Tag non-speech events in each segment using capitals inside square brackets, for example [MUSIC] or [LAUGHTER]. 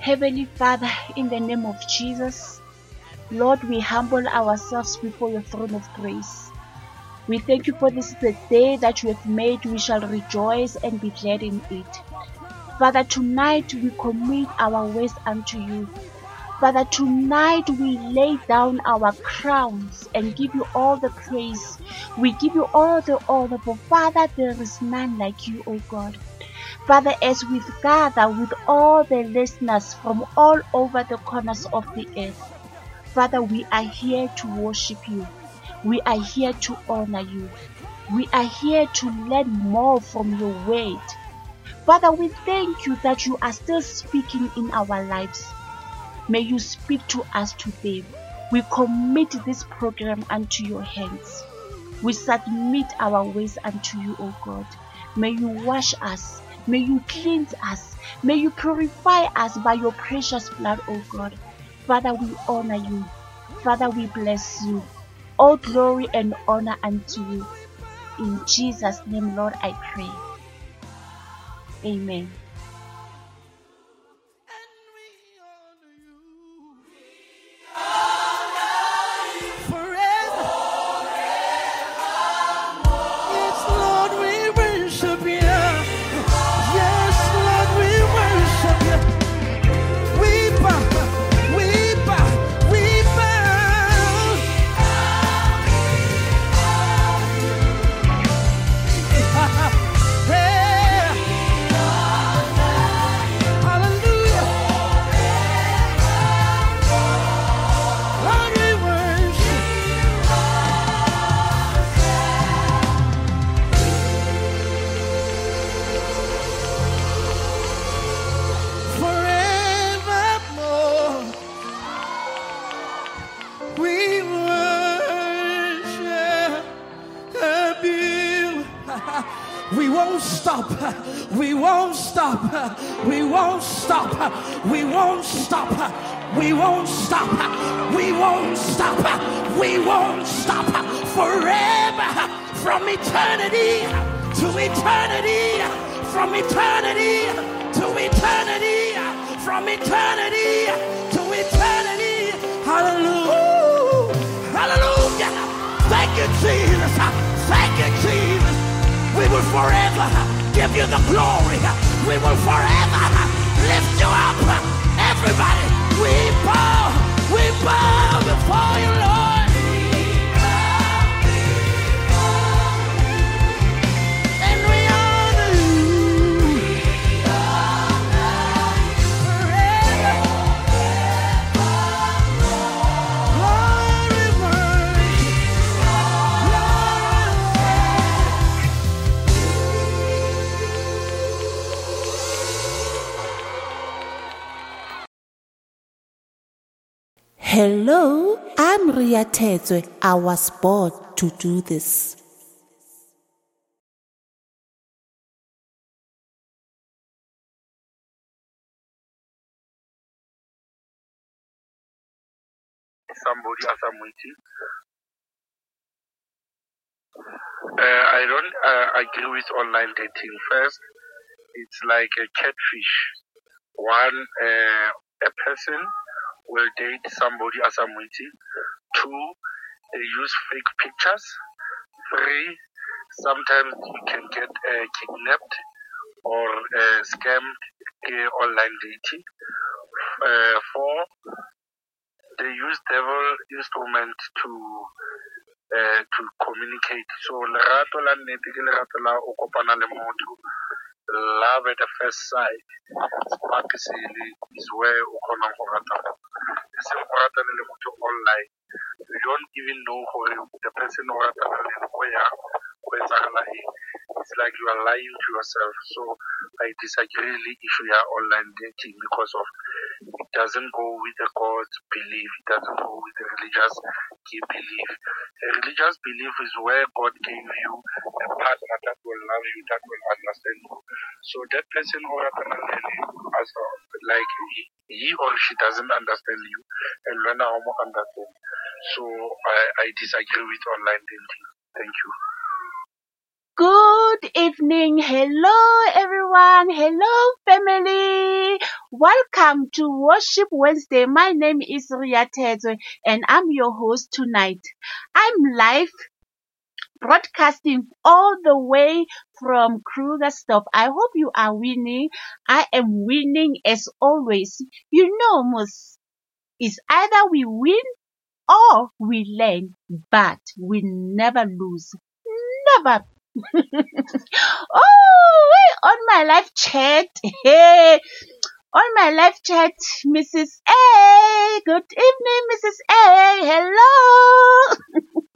Heavenly Father, in the name of Jesus, Lord, we humble ourselves before your throne of grace. We thank you for this is the day that you have made. We shall rejoice and be glad in it. Father, tonight we commit our ways unto you. Father, tonight we lay down our crowns and give you all the praise. We give you all the honor, for Father, there is none like you, O God. Father, as we gather with all the listeners from all over the corners of the earth, Father, we are here to worship you. We are here to honor you. We are here to learn more from your word. Father, we thank you that you are still speaking in our lives. May you speak to us today. We commit this program unto your hands. We submit our ways unto you, O God. May you wash us. May you cleanse us. May you purify us by your precious blood, O God. Father, we honor you. Father, we bless you. All glory and honor unto you. In Jesus' name, Lord, I pray. Amen. Won't stop. We won't stop. We won't stop. We won't stop. We won't stop. We won't stop. We won't stop forever from eternity to eternity from eternity to eternity from eternity eternity will forever give you the glory. We will forever lift you up. Everybody we bow we bow before you lord Hello, I'm Ria Thetswe. I was born to do this. somebody as I'm waiting. Uh, I don't uh, agree with online dating. First, it's like a catfish. One, uh, a person will date somebody as I'm waiting. Two, they use fake pictures. Three, sometimes you can get uh, kidnapped or uh, scammed uh, online dating. Uh, four, they use devil instrument to uh, to communicate. So lerato la ke lerato la o kopana le motho. Love at the first sight. Spark is where o kgonang go. E ratana motho online. You don't even know gore the person o ratana le go yang go etsagala. It's like you are lying to yourself. So I disagree If issue are online dating because of it doesn't go with the God's belief. It doesn't go with the religious belief. A religious belief is where God gave you partner that will love you, that will understand you. So that person or as like he, he or she doesn't understand you, and when I understand. So I, I disagree with online dating. Thank you. Good evening. Hello, everyone. Hello, family. Welcome to Worship Wednesday. My name is Ria Thetswe and I'm your host tonight. I'm live broadcasting all the way from Krugersdorp. I hope you are winning. I am winning as always. You know, Mus, is either we win or we learn, but we never lose. Never [LAUGHS] oh, on my live chat, hey, on my live chat, Mrs. A. Good evening, Mrs. A. Hello. [LAUGHS]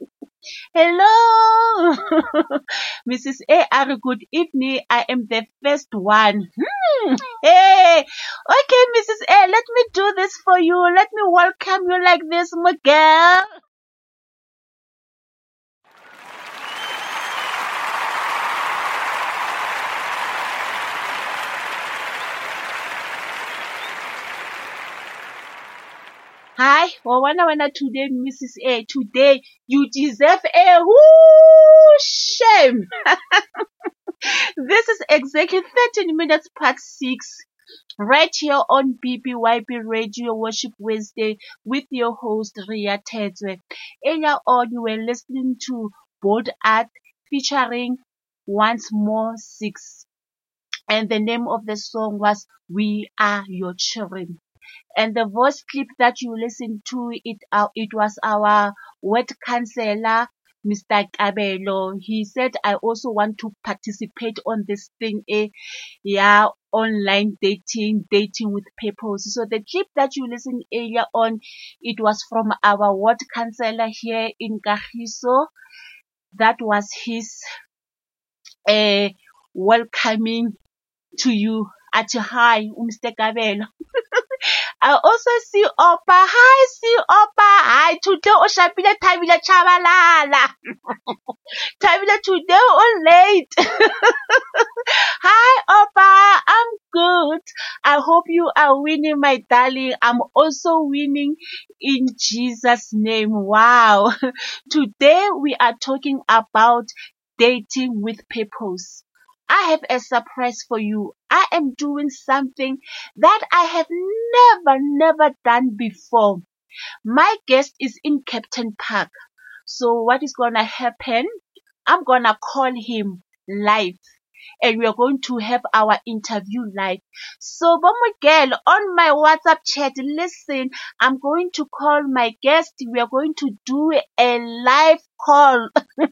Hello, [LAUGHS] Mrs. A. R. Good evening. I am the first one. Hmm. Hey, okay, Mrs. A. Let me do this for you. Let me welcome you like this, my girl. Hi, Wawana Wana today, Mrs. A. Today, you deserve a whoo shame. [LAUGHS] this is exactly 13 minutes past 6. Right here on BBYB Radio Worship Wednesday with your host, Ria Thetswe. Earlier on, you were listening to Bold Art featuring Once More Six. And the name of the song was We Are Your Children and the voice clip that you listened to it uh, it was our ward counselor Mr. Kabelo. He said, I also want to participate on this thing, eh, yeah, online dating, dating with purpose. So the clip that you listened earlier on, it was from our ward counselor here in Kagiso. That was his, uh, welcoming to you at high, Mr. Kabelo. [LAUGHS] I also see Opa. Hi, see Opa. Hi, today oh, o shapile Thabile Chabalala. [LAUGHS] Thabile today o late. [LAUGHS] Hi, Opa. I'm good. I hope you are winning, my darling. I'm also winning in Jesus' name. Wow. [LAUGHS] Today we are talking about dating with purpose. I have a surprise for you. I am doing something that I have never, never done before. My guest is in Kempton Park. So what is gonna happen? I'm gonna call him live and we are going to have our interview live. So, girl, on my WhatsApp chat, listen, I'm going to call my guest. We are going to do a live call. [LAUGHS]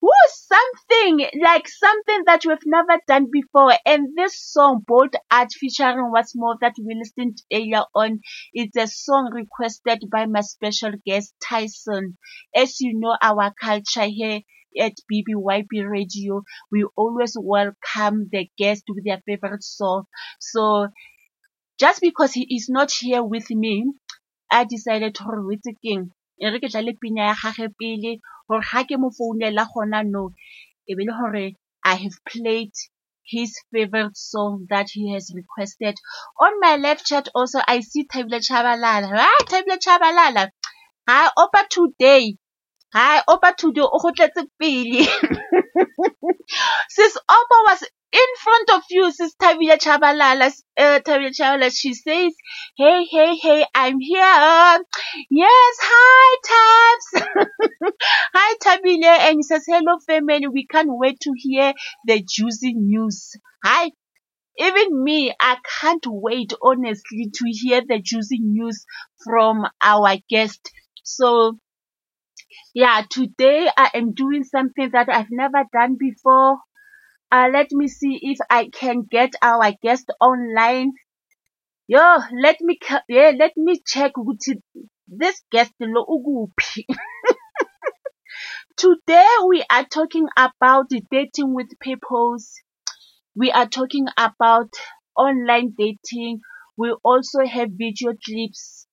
Woo, something like something that we've never done before. And this song, Bold Art featuring what's more that we listened earlier on, it's a song requested by my special guest Tyson. As you know, our culture here at BBYB Radio, we always welcome the guest with their favorite song. So just because he is not here with me, I decided to o itse keng e re ke tla le pina ya gage pele gore ga ke mo founela gona no e be le gore I have played his favorite song that he has requested. On my left chat also I see Tabile Chabalala. Ah, Tabile Chabalala. Hi, Opa today. Hi, Opa today. O gotletse pele. [LAUGHS] Sis Opa was in front of you, Sis Tabile Chabalala. Uh, Tabile Chabalala. She says, Hey, hey, hey, I'm here. Yes, hi, Tabs. [LAUGHS] hi, Tabile. And he says, Hello, family. We can't wait to hear the juicy news. Hi. Even me, I can't wait, honestly, to hear the juicy news from our guest. So, yeah, today I am doing something that I've never done before. Uh, let me see if I can get our guest online. Yo, let me, yeah, let me check ukuthi this guest. [LAUGHS] Today we are talking about dating with purpose. We are talking about online dating. We also have video clips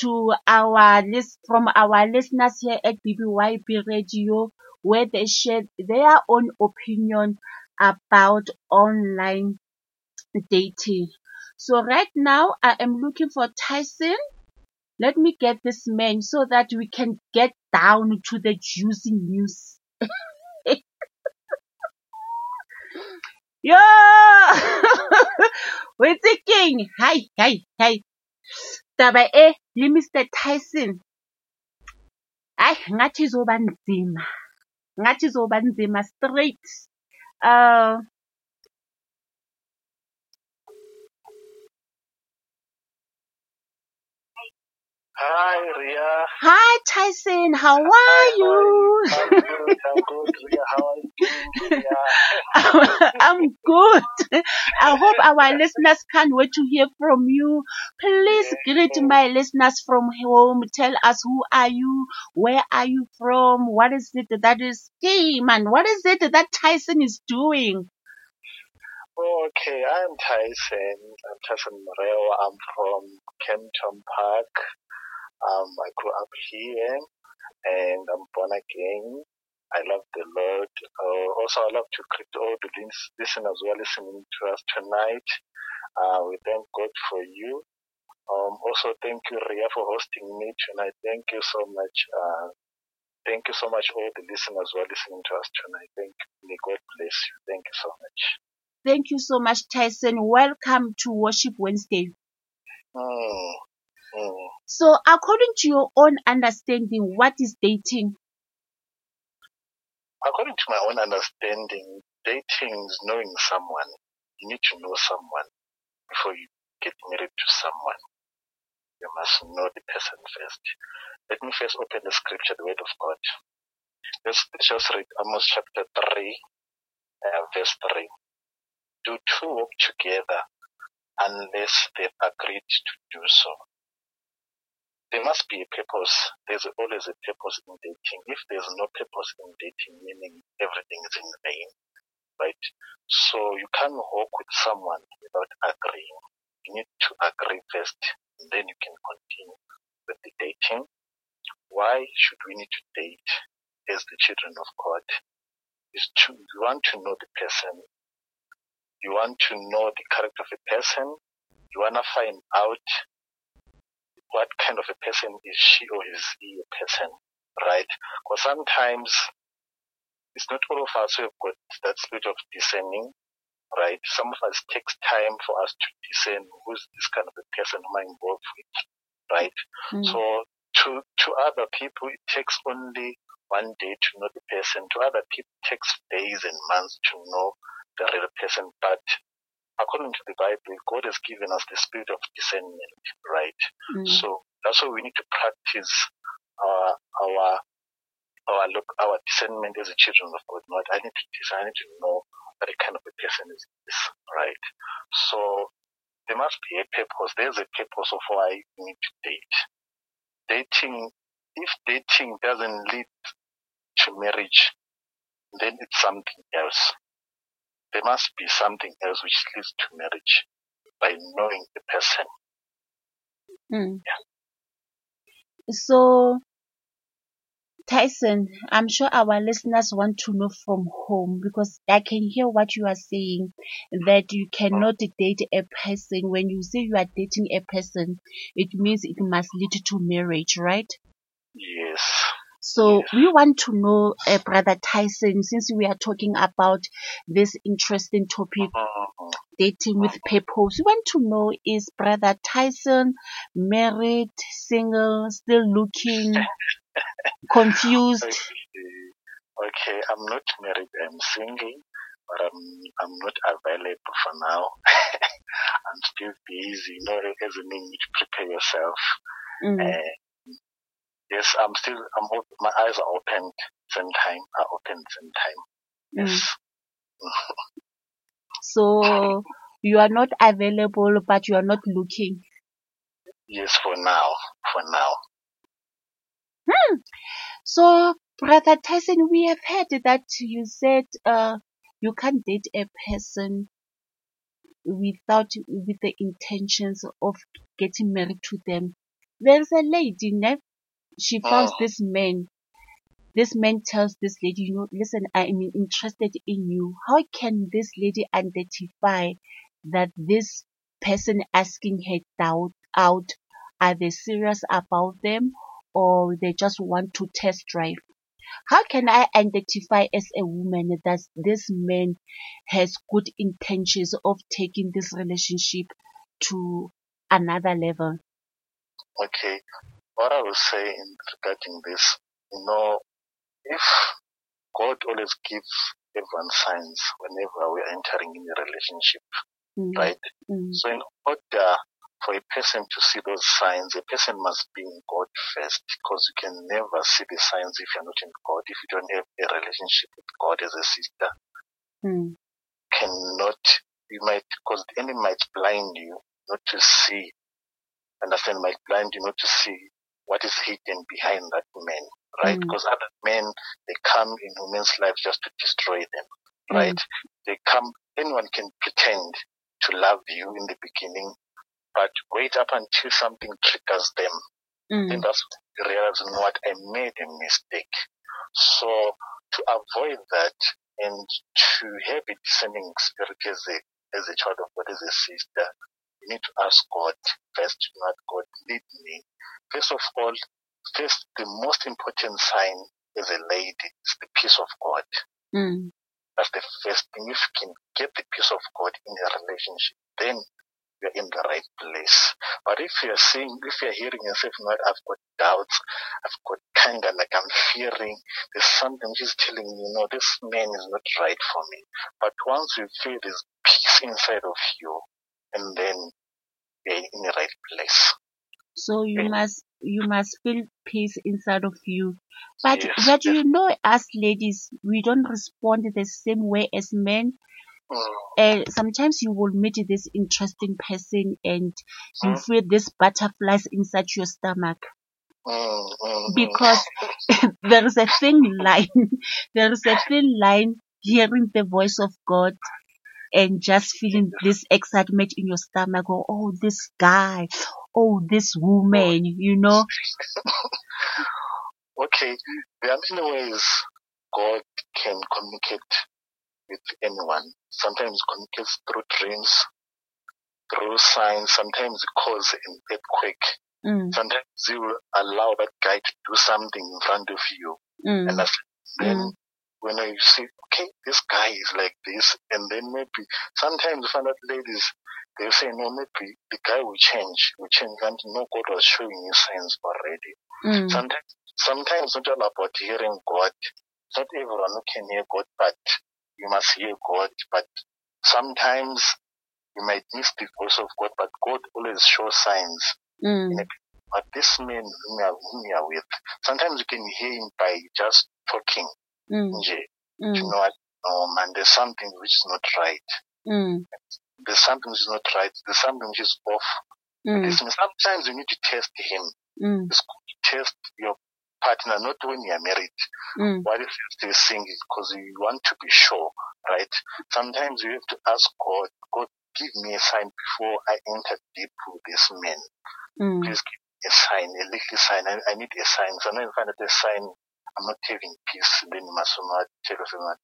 to our list from our listeners here at BBYB Radio where they share their own opinion about online dating. So right now I am looking for Tyson. Let me get this man so that we can get down to the juicy news. [LAUGHS] Yo! [LAUGHS] We're thinking, hi, hi, hi. Taba e, le Mr. Tyson. Ay, ngathi izoba nzima. Ngathi izoba nzima straight. Uh, Hi, Ria. hi Tyson, how are you? I'm good. I'm good, Ria. How are you Ria? [LAUGHS] I'm good. I hope our listeners can't wait to hear from you. Please greet my listeners from home. Tell us who are you? Where are you from? What is it that is, hey man, what is it that Tyson is doing? Oh, okay, I'm Tyson. I'm Tyson Moreo. I'm from Kempton Park. Um, I grew up here and I'm born again. I love the Lord. Uh, also, I love to greet all the lis- listeners who are listening to us tonight. Uh, we thank God for you. Um, also, thank you, Ria, for hosting me tonight. Thank you so much. Uh, thank you so much, all the listeners who are listening to us tonight. Thank you. May God bless you. Thank you so much. Thank you so much, Tyson. Welcome to Worship Wednesday. Mm, So, according to your own understanding, what is dating? According to my own understanding, dating is knowing someone. You need to know someone before you get married to someone. You must know the person first. Let me first open the scripture, the word of God. Let's just read Amos chapter 3, uh, verse 3. Do two walk together unless they've agreed to do so? There must be a purpose. There's always a purpose in dating. If there's no purpose in dating, meaning everything is in vain, right? So you can't walk with someone without agreeing. You need to agree first, and then you can continue with the dating. Why should we need to date as the children of God? Is to you want to know the person, you want to know the character of a person, you want to find out what kind of a person is she or is he a person, right? Because sometimes it's not all of us who have got that spirit of discerning, right? Some of us takes time for us to discern who's this kind of a person who I'm involved with, right? Mm. So to to other people it takes only one day to know the person. To other people it takes days and months to know the real person. But according to the Bible, God has given us the spirit of discernment, right? Mm. So that's why we need to practice our our our look our discernment as a children of God. Not I need to discern, I need to know what kind of a person is this, right? So there must be a purpose. There's a purpose of why you need to date. Dating if dating doesn't lead to marriage, then it's something else. There must be something else which leads to marriage by knowing the person. Mm. So, Tyson, I'm sure our listeners want to know from home because I can hear what you are saying that you cannot date a person. When you say you are dating a person, it means it must lead to marriage, right? Yes. So we want to know, uh, Brother Tyson, since we are talking about this interesting topic, Mhm. dating with purpose, we want to know is Brother Tyson married, single, still looking, [LAUGHS] confused? Okay. okay, I'm not married. I'm single, but I'm I'm not available for now. [LAUGHS] I'm still busy. You know, as a need to prepare yourself. Mm. Uh, yes, I'm still. I'm. op- My eyes are opened. Same time, are open same time. Mm. Yes. [LAUGHS] So you are not available, but you are not looking. Yes, for now. For now. Hmm. So, Brother Tyson, we have heard that you said uh, you can't date a person without with the intentions of getting married to them. There's a lady, ne? She finds Oh. this man. This man tells this lady, you know, listen, I am interested in you. How can this lady identify that this person asking her doubt out are they serious about them or they just want to test drive? How can I identify as a woman that this man has good intentions of taking this relationship to another level? Okay. What I will say in regarding this, you know, if God always gives everyone signs whenever we are entering in a relationship, Mm, right? mm, So in order for a person to see those signs, a person must be in God first, because you can never see the signs if you're not in God. If you don't have a relationship with God as a sister, mm, cannot, you might, because the enemy might blind you not to see, understand, might blind you not to see what is hidden behind that man, right? Mm. Because other men, they come in women's lives just to destroy them, Mm. right? They come, anyone can pretend to love you in the beginning, but wait up until something triggers them. mm, And that's when they realize, you know what, I made a mistake. So to avoid that and to have a discerning spirit as a, as a child of God, as a sister, you need to ask God first, know God, lead me. First of all, first, the most important sign as a lady is the peace of God. mm, That's the first thing. If you can get the peace of God in a relationship, then you're in the right place. But if you're seeing, if you're hearing yourself, what, I've got doubts, I've got kind of like I'm fearing, there's something which is telling you, no, this man is not right for me. But once you feel there's peace inside of you, and then you're in the right place. So you must you must feel peace inside of you. But Yes, but yes. you know us ladies, we don't respond the same way as men. Mm, Uh, sometimes you will meet this interesting person and you Mm. feel these butterflies inside your stomach mm, mm. because [LAUGHS] there is a thin line. [LAUGHS] there is a thin line hearing the voice of God and just feeling this excitement in your stomach. Oh, oh this guy. Oh, this woman, you know. Okay, there are many ways God can communicate with anyone. Sometimes he communicates through dreams, through signs. Sometimes he calls an earthquake. Mm, Sometimes he will allow that guy to do something in front of you. mm, And then Mm. When you see, okay, this guy is like this, and then maybe sometimes you find out ladies, they'll say, no, maybe the guy will change, will change. And no, God was showing you signs already. mm, Sometimes, sometimes it's not all about hearing God. Not everyone can hear God, but you must hear God. But sometimes you might miss the voice of God, but God always shows signs. mm, But this man whom you are, whom you are with, sometimes you can hear him by just talking. Mm, mm, You know what? No, man, there's something which is not right. mm, There's something which is not right. There's something which is off. mm, Sometimes you need to test him. mm, It's good to test your partner, not when you are married. mm, Why if you're still single? Because you want to be sure, right? Sometimes you have to ask God, God, give me a sign before I enter deep with this man. mm, Please give me a sign, a little sign. I, I need a sign. So now you find that the sign, I'm not having peace. Then you must not tell yourself that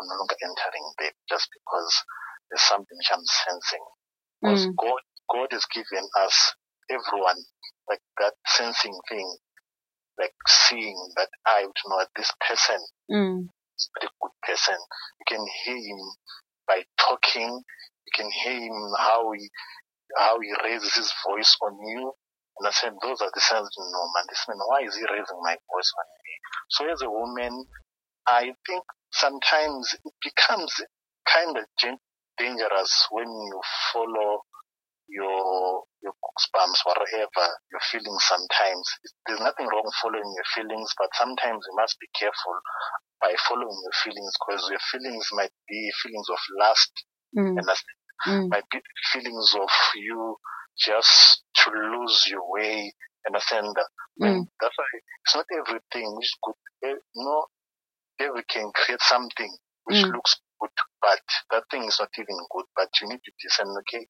I'm no longer entering there just because there's something which I'm sensing. Because Mm. God, God has given us everyone like that sensing thing, like seeing that I would know that this person Mm. is a good person. You can hear him by talking. You can hear him how he how he raises his voice on you. And I said, those are the signs. No man, this man, why is he raising my voice on me? So as a woman, I think sometimes it becomes kind of gen- dangerous when you follow your your goosebumps, whatever your feelings. Sometimes there's nothing wrong following your feelings, but sometimes you must be careful by following your feelings because your feelings might be feelings of lust Mm. and Mm. might be feelings of you just to lose your way understand that Mm. that's why it's not everything which is good. Eh, no every can create something which Mm. looks good but that thing is not even good. But you need to discern okay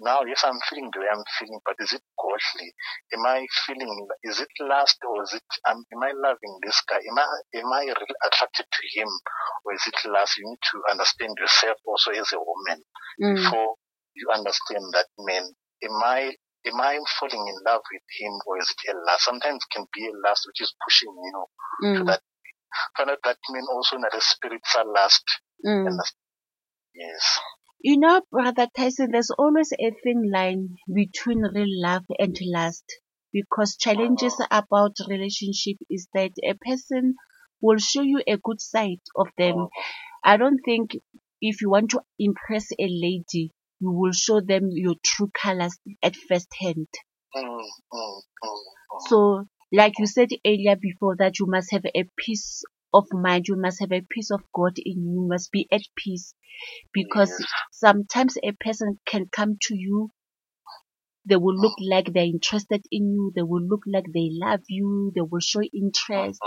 now yes i'm feeling the way i'm feeling but is it godly? Am i feeling is it lust or is it um, am i loving this guy? Am i am i really attracted to him or is it lust? You need to understand yourself also as a woman Mm. before you understand that man am i am i falling in love with him or is it a lust sometimes it can be a lust which is pushing you know, to Mm. that find out that men also not a spiritual lust Mm. and yes You know, Brother Tyson, there's always a thin line between real love and lust. Because challenges about relationship is that a person will show you a good side of them. I don't think if you want to impress a lady, you will show them your true colors at first hand. Mm, mm, mm, mm. So, like you said earlier before, that you must have a peace of mind, you must have a peace of God in you, you must be at peace. Because Yes. sometimes a person can come to you, they will look like they're interested in you, they will look like they love you, they will show interest,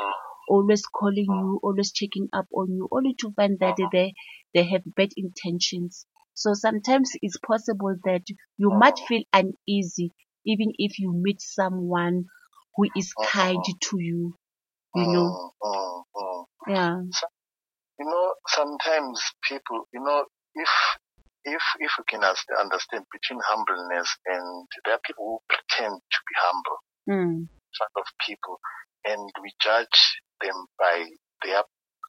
always calling you, always checking up on you, only to find that they, they have bad intentions. So sometimes it's possible that you might feel uneasy even if you meet someone who is kind to you, you know. mm. Yeah. you know sometimes people you know if if if you can understand between humbleness and there are people who pretend to be humble Mm. in front of people and we judge them by their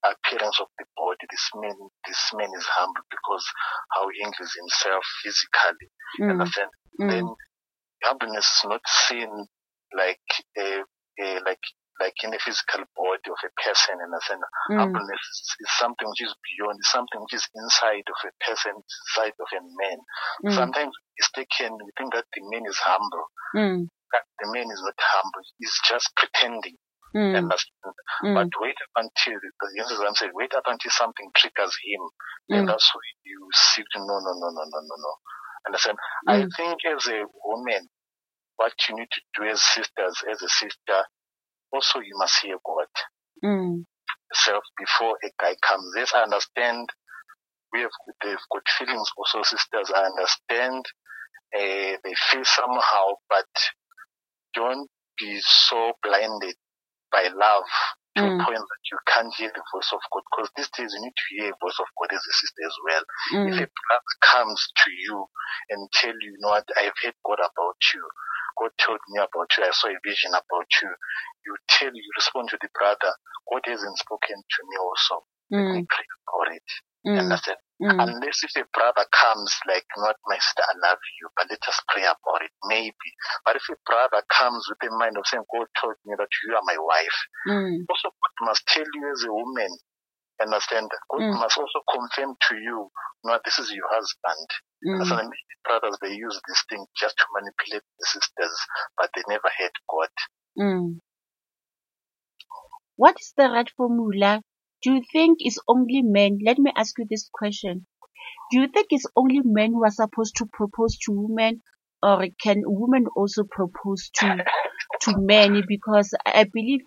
appearance of the body this man this man is humble because how he handles himself physically Mm. understand then Mm. humbleness is not seen like a, a like like in the physical body of a person and Mm. humbleness is, is something which is beyond something which is inside of a person inside of a man Mm. sometimes mistaken we think that the man is humble Mm. that the man is not humble he's just pretending Mm. understand Mm. but wait up until the I'm saying wait up until something triggers him Mm. and that's when you see to no no no no no no no understand I Mm. think as a woman what you need to do as sisters as a sister also you must hear God Mm. yourself before a guy comes. Yes, I understand. We have they've got feelings also, sisters. I understand. Uh, they feel somehow, but don't be so blinded by love to Mm. a point that you can't hear the voice of God. Because these days you need to hear the voice of God as a sister as well. If Mm. a brother comes to you and tell you, you know what, I've heard God about you. God told me about you. I saw a vision about you. You tell, you respond to the brother. God hasn't spoken to me also. Let me Mm. pray about it. Mm. Understand? Mm. Unless if a brother comes like, not my sister, I love you, but let us pray about it. Maybe. But if a brother comes with the mind of saying, God told me that you are my wife, Mm. also God must tell you as a woman, understand that God Mm. must also confirm to you, no, this is your husband. Mm. And many brothers they use this thing just to manipulate the sisters, but they never had God. Mm. What is the right formula? Do you think it's only men? Let me ask you this question. Do you think it's only men who are supposed to propose to women, or can women also propose to to men? Because I believe,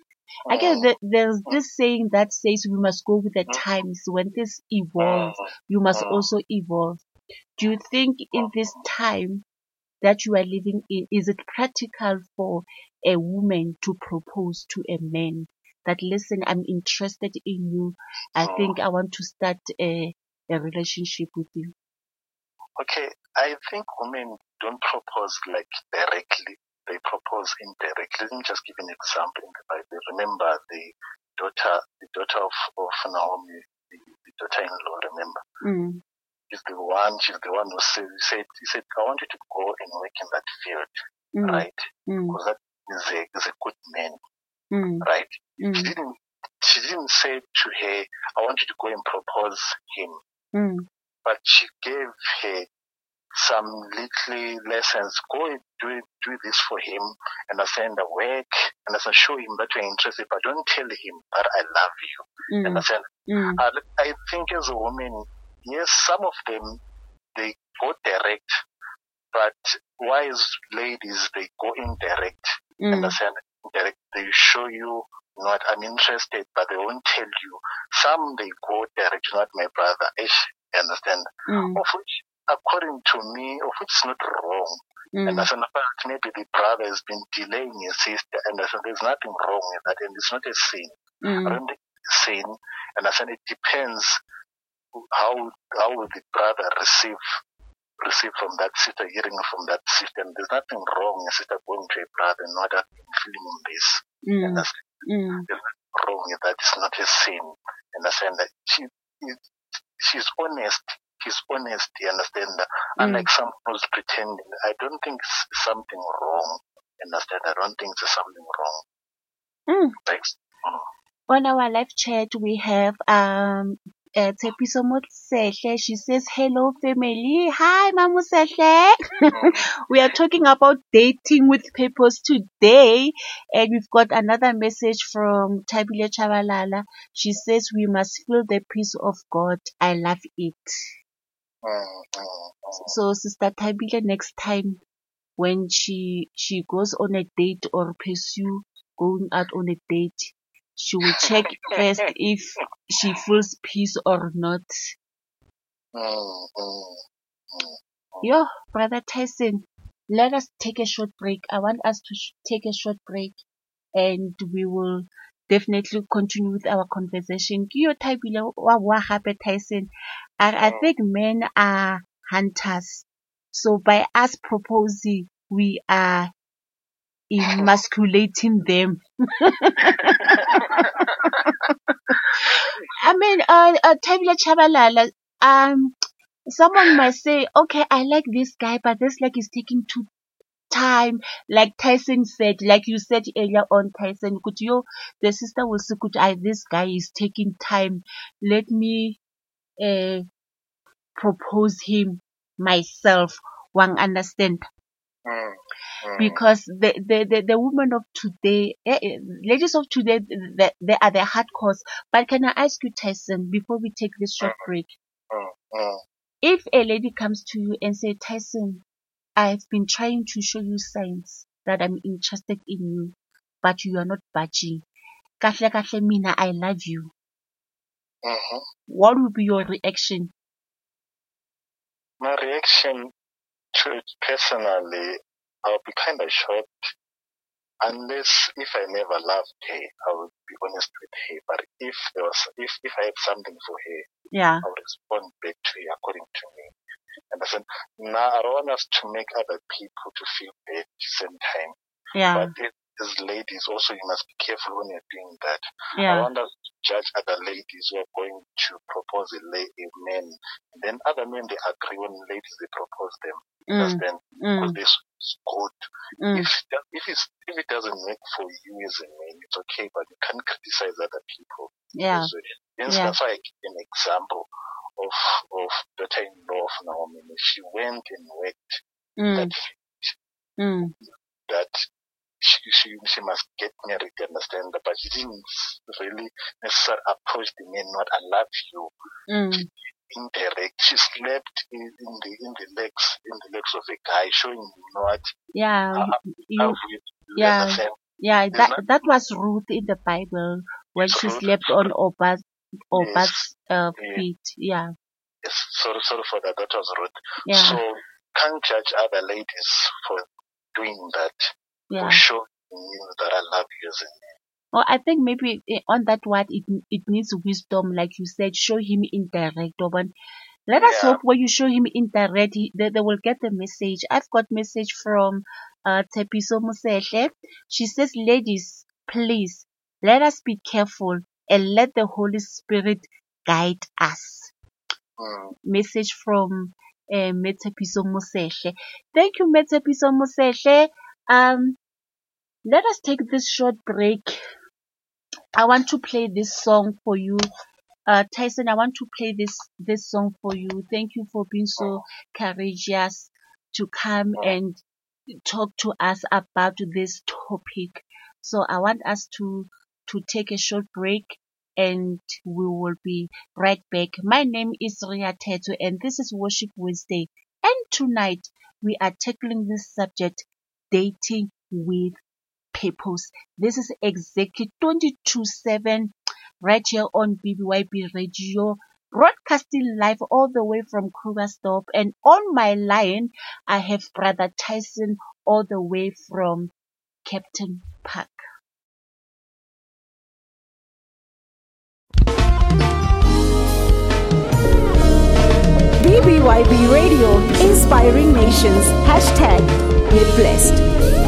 I guess there's this saying that says we must go with the times. When this evolves, you must also evolve. Do you think in this time that you are living in, is it practical for a woman to propose to a man that, listen, I'm interested in you. I think I want to start a, a relationship with you? Okay, I think women don't propose like directly. They propose indirectly. Let me just give an example in the Bible. Remember the daughter, the daughter of, of Naomi, the, the daughter-in-law. Remember, Mm, she's the one. She's the one who said, said, he said, I want you to go and work in that field, mm, right? mm, Because that is a, is a good man, mm, right? She mm, didn't. She didn't say to her, "I want you to go and propose him," mm, but she gave her some little lessons. Go and do it, do this for him, and I send the work, and I said, show him that you're interested, but don't tell him that I love you. And I mm, said, mm, I, I think as a woman, yes, some of them they go direct, but wise ladies they go indirect. mm, Understand? Direct. They show you you know what, I'm interested, but they won't tell you. Some they go direct, not my brother. Ish, understand? mm, Of which, according to me, of which is not wrong. And mm, as an fact, maybe the brother has been delaying his sister, and I said there's nothing wrong with that, and it's not a sin. I mm, don't think it's a sin, and I said it depends how how will the brother receive receive from that sister, hearing from that sister. And there's nothing wrong in sister going to a brother and not feeling on this. mm, And that's mm, there's nothing wrong with that. It's not a sin. And I said that she she's honest. She's honest. You understand? Unlike someone who's pretending. I don't think it's something wrong. Understand? I don't think there's something wrong. mm. Thanks. Mm. On our live chat, we have um uh, Tshepiso Motsehle. She says, "Hello, family. Hi, Mamusehle. [LAUGHS] we are talking about dating with purpose today, and we've got another message from Tabile Chabalala. She says, "We must feel the peace of God. I love it." So, Sister Tabile, next time when she she goes on a date or pursue going out on a date, she will check first [LAUGHS] if she feels peace or not. Yo, brother Tyson, let us take a short break. I want us to sh- take a short break, and we will definitely continue with our conversation. Ke yo thabile wa bua Tyson. I, I think men are hunters. So by us proposing, we are emasculating them. [LAUGHS] I mean, uh, uh, Tabile Chabalala, um, someone might say, okay, I like this guy, but this like is taking too time. Like Tyson said, like you said earlier on, Tyson, could you, the sister will say, could I, this guy is taking time. Let me, uh, propose him myself. One understand? Mm, mm. because the the the, the women of today, eh, eh, ladies of today, they, they are the hardcores. But can I ask you, Tyson, before we take this short break, Mm, mm. if a lady comes to you and say, Tyson, I've been trying to show you signs that I'm interested in you, but you are not budging. Kahle kahle mina, I love you. What would be your reaction? My reaction it personally, I'll be kind of shocked. Unless if I never loved her, I would be honest with her. But if there was, if if I had something for her, Yeah. I would respond back to her according to me. And I said, now I don't want us to make other people to feel bad at the same time. Yeah. But it- as ladies, also you must be careful when you're doing that. I Yeah. want us to judge other ladies who are going to propose a, la- a man. And then other men, they agree when ladies, they propose them. Mm, Understand? Because mm, this is good. mm. If, if, it's, if it doesn't work for you as a man, it's okay, but you can't criticize other people. Yeah. So, hence, Yeah. that's why I give an example of, of daughter-in-law of Naomi. She went and worked Mm, that, mm, that she, she, she must get married, you understand? But she didn't really necessarily approach the man, not I love you. mm. Indirect. She slept in, in the in the legs in the legs of a guy, showing you know what Yeah. how, You, how you, yeah. understand? Yeah, that not- that was Ruth in the Bible when she Ruth. slept on Boaz Boaz uh, feet. Yeah, Yes, sorry, sorry for that. That was rude. yeah, So can't judge other ladies for doing that, Yeah. showing you that I love you as a man. Well, I think maybe eh, on that one, it it needs wisdom, like you said. Show him indirect, but let us Yeah. hope when you show him indirect, he, they, they will get the message. I've got message from uh Tepiso Musehle. She says, "Ladies, please let us be careful and let the Holy Spirit guide us." Mm. Message from uh, Metepiso Musehle. Thank you, Metepiso Musehle. Um, let us take this short break. I want to play this song for you. Uh, Tyson, I want to play this, this song for you. Thank you for being so courageous to come and talk to us about this topic. So I want us to, to take a short break and we will be right back. My name is Ria Thetswe and this is Worship Wednesday. And tonight we are tackling this subject, dating with purpose. This is exactly 22-7 right here on BBYB Radio, broadcasting live all the way from Krugersdorp. And on my line, I have Brother Tyson all the way from Kempton Park. BBYB Radio, inspiring nations. Hashtag get blessed.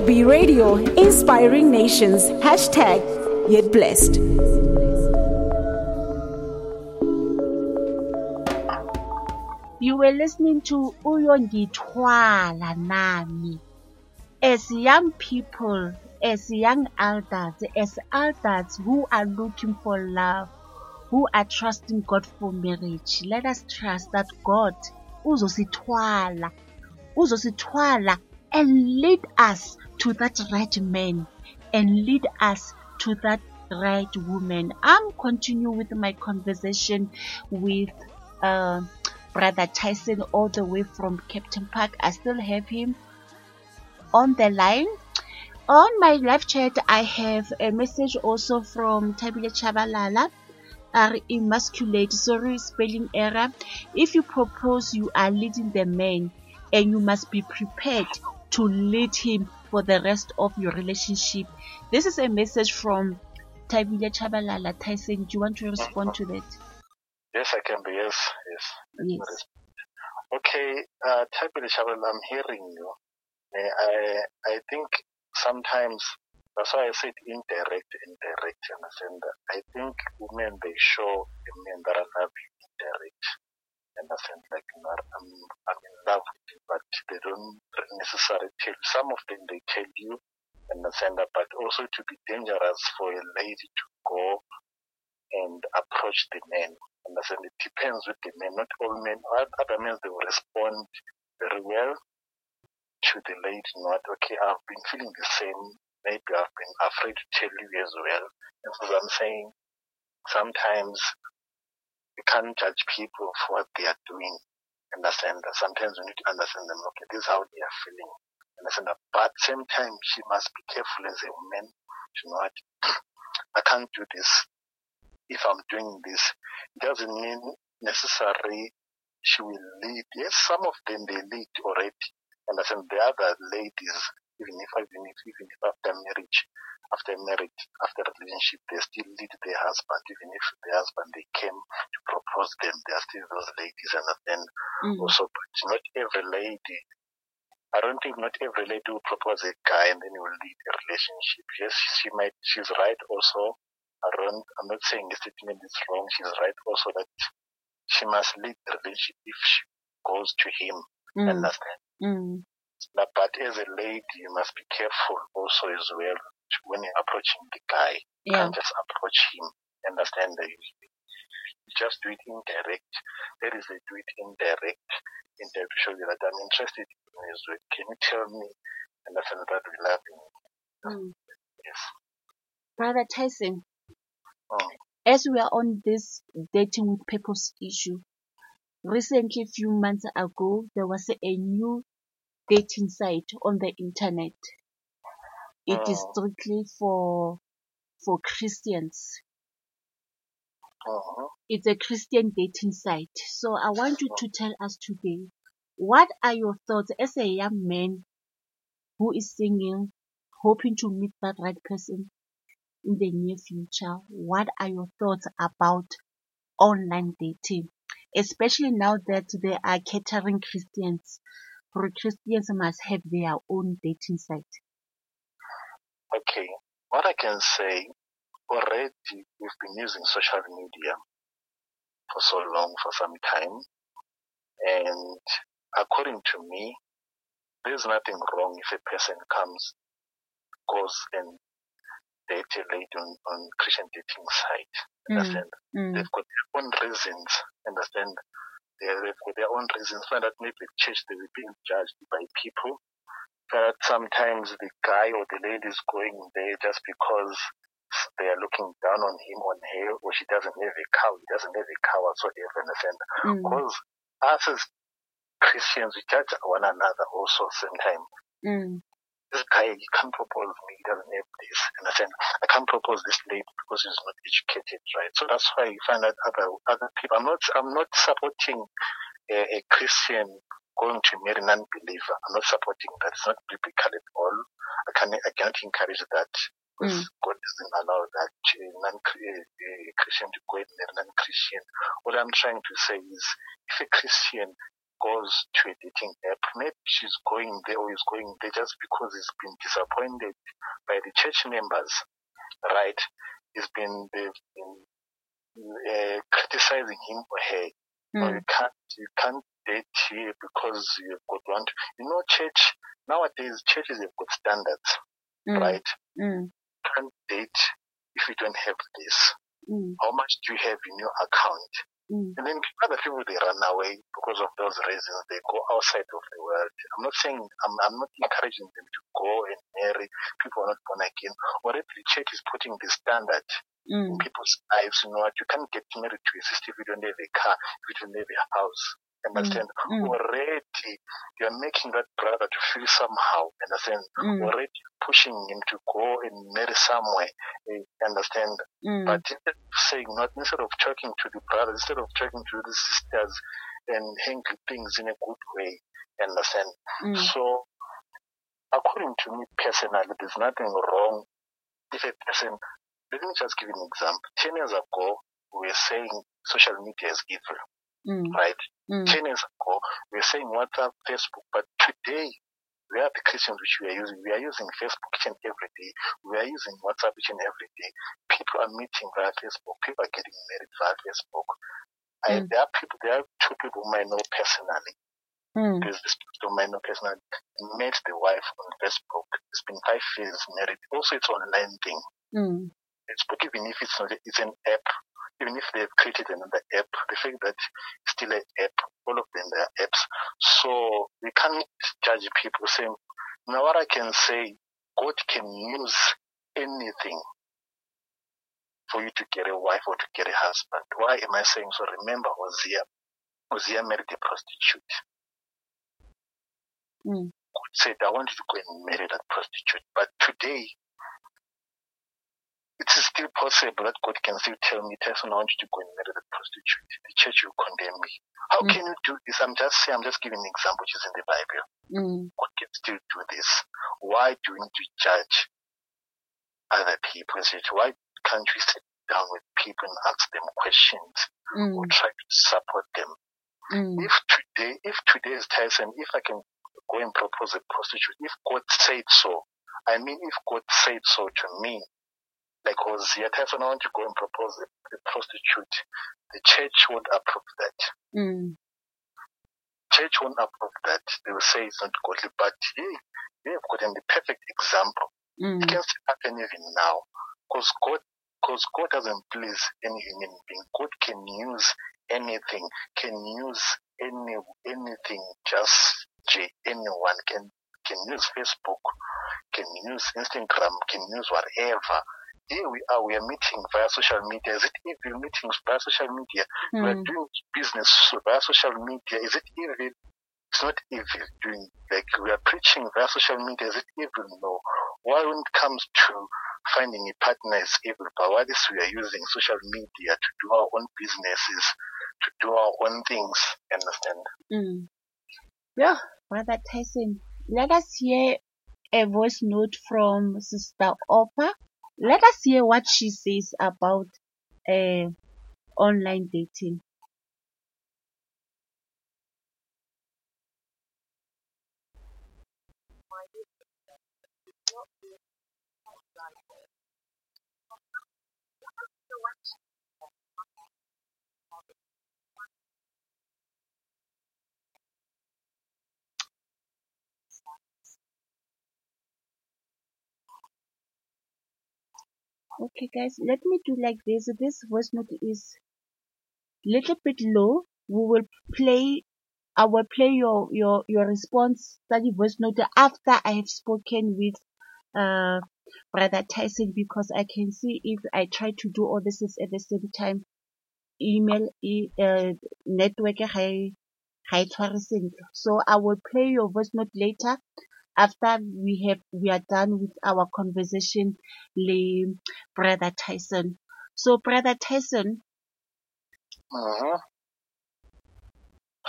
BBYB Radio, inspiring nations. Hashtag yet blessed. You were listening to Uyongithwala Nami. As young people, as young elders, as elders who are looking for love, who are trusting God for marriage, let us trust that God uzosithwala, uzosithwala and lead us to that right man and lead us to that right woman. I'm continuing with my conversation with uh, Brother Tyson all the way from Kempton Park. I still have him on the line. On my live chat, I have a message also from Tabile Chabalala. Are emasculate, sorry, spelling error. If you propose, you are leading the man, and you must be prepared to lead him for the rest of your relationship. This is a message from Tabile Chabalala. Tyson, do you want to respond to that? Yes, I can be. Yes, yes. Yes. Okay, uh, Tabitha Chabal, I'm hearing you. I I think sometimes that's why I said indirect, indirect. You understand? I think women they show a man that I love you indirect. You Understand? Like you know, I'm I'm in love with you, but they don't necessarily tell. Some of them they tell you. Understand? But also to be dangerous for a lady to go and approach the men. Understand? It depends with the men. Not all men. Other men they will respond very well to the lady. Not okay. I've been feeling the same maybe I've been afraid to tell you as well. And so I'm saying sometimes you can't judge people for what they are doing. Understand that sometimes we need to understand them. Okay, this is how they are feeling. Understand that. But same time, she must be careful as a woman. You know what? I can't do this. If I'm doing this, it doesn't mean necessarily she will lead. Yes, some of them they lead already. Understand the other ladies, even if even if even if after marriage, after marriage, after relationship, they still lead their husband. Even if the husband they came to propose them, they are still those ladies. And then Mm. also, but not every lady. I don't think not every lady will propose a guy and then will lead a relationship. Yes, she might. She's right also. I don't, I'm not saying the statement is wrong. She's right also that she must lead the relationship if she goes to him. Mm. Understand? Mm. But as a lady, you must be careful also as well when you're approaching the guy. You Yeah. can't just approach him. Understand that you just do it indirect. There is a do it indirect. Indirect to show you that I'm interested in you as well. Can you tell me? Understand that we love you. Mm. Yes. Brother Tyson, Mm. as we are on this dating with purpose issue, recently, a few months ago, there was a new dating site on the internet. It is Mm. strictly for for Christians. Mhm. It's a Christian dating site. So I want you to tell us today, what are your thoughts as a young man who is singing, hoping to meet that right person in the near future? What are your thoughts about online dating? Especially now that they are catering Christians. For Christians must have their own dating site. Okay. What I can say, already we've been using social media for so long, for some time. And according to me, there's nothing wrong if a person comes, goes and date a lady on, on Christian dating site. Understand? Mm. They've got their own reasons. Understand? They, they've their own reasons. Find that maybe the church they were being judged by people. That sometimes the guy or the lady is going there just because they are looking down on him on her, or she doesn't have a cow, he doesn't have a cow whatsoever. Understand? Mm. Because us as Christians, we judge one another also same time. Mm. This guy, he can't propose me, he doesn't have this. Understand? I can't propose this lady because he's not educated, right? So that's why you find out other other people. I'm not I'm not supporting a, a Christian going to marry an unbeliever. I'm not supporting that. It's not biblical at all. I can I cannot encourage that. Because Mm. God doesn't allow that a non-Christian to go and marry non-Christian. What I'm trying to say is, if a Christian goes to a dating app, maybe she's going there or is going there just because he's been disappointed by the church members, right? He's been they've been uh, criticizing him or her. Or Mm. you can't you can't date here because you've got one. You know, church nowadays churches have got standards, Mm. right? Mm. You can't date if you don't have this. Mm. How much do you have in your account? Mm. And then other people they run away because of those reasons. They go outside of the world. I'm not saying I'm, I'm not encouraging them to go and marry people are not born again. Already the church is putting the standard in Mm. people's lives. You know what? You can't get married to a sister if you don't have a car, if you don't have a house. Understand? Mm. Already you're making that brother to feel somehow. Understand? Mm. Already pushing him to go and marry somewhere. eh, Understand? Mm. But instead of saying not instead of talking to the brother, instead of talking to the sisters and handling things in a good way, understand? Mm. So according to me personally, there's nothing wrong if a person let me just give an example. Ten years ago we were saying social media is evil, Mm. right? Mm. Ten years ago we were saying WhatsApp, Facebook, but today we are the Christians which we are using. We are using Facebook each and every day. We are using WhatsApp each and every day. People are meeting via Facebook. People are getting married via Facebook. I, Mm. there are people, there are two people whom I know personally. Mm. There's this person I know personally. Met the wife on Facebook. It's been five years married. Also, it's online thing. Mm. Facebook, even if it's not, it's an app. Even if they've created another app, the fact that it's still an app, all of them are apps. So we can't judge people saying, now what I can say, God can use anything for you to get a wife or to get a husband. Why am I saying so? Remember Hosea. Hosea married a prostitute. Mm. God said, I want you to go and marry that prostitute. But today, it is still possible that God can still tell me, Tyson, I want you to go and marry that prostitute. The church will condemn me. How Mm. can you do this? I'm just saying, I'm just giving an example which is in the Bible. Mm. God can still do this. Why do we need to judge other people? Why can't we sit down with people and ask them questions or Mm. try to support them? Mm. If today, if today is Tyson, if I can go and propose a prostitute, if God said so, I mean, if God said so to me, like Hosea, Tyson, I want to go and propose a, prostitute, the church won't approve that. Mm. Church won't approve that. They will say it's not godly, but hey, we have gotten the perfect example. Mm. It can still happen even now, because God, because God doesn't please any human being. God can use anything, can use any anything. Just j- anyone can can use Facebook, can use Instagram, can use whatever. Here we are. We are meeting via social media. Is it evil meetings via social media? We are Mm. doing business via social media. Is it evil? It's not evil. Doing like we are preaching via social media. Is it evil? No. Why when it comes to finding a partner is evil, but why this we are using social media to do our own businesses, to do our own things. Understand? Mm. Yeah, Brother Tyson, let us hear a voice note from Sister Opa. Let us hear what she says about uh, online dating. Okay, guys, let me do like this. This voice note is little bit low. We will play. I will play your your your response study voice note after I have spoken with uh brother Tyson because I can see if I try to do all this at the same time. Email e- uh, network e tshware sentle. So I will play your voice note later after we have we are done with our conversation le brother Tyson. So brother Tyson, Mm-hmm.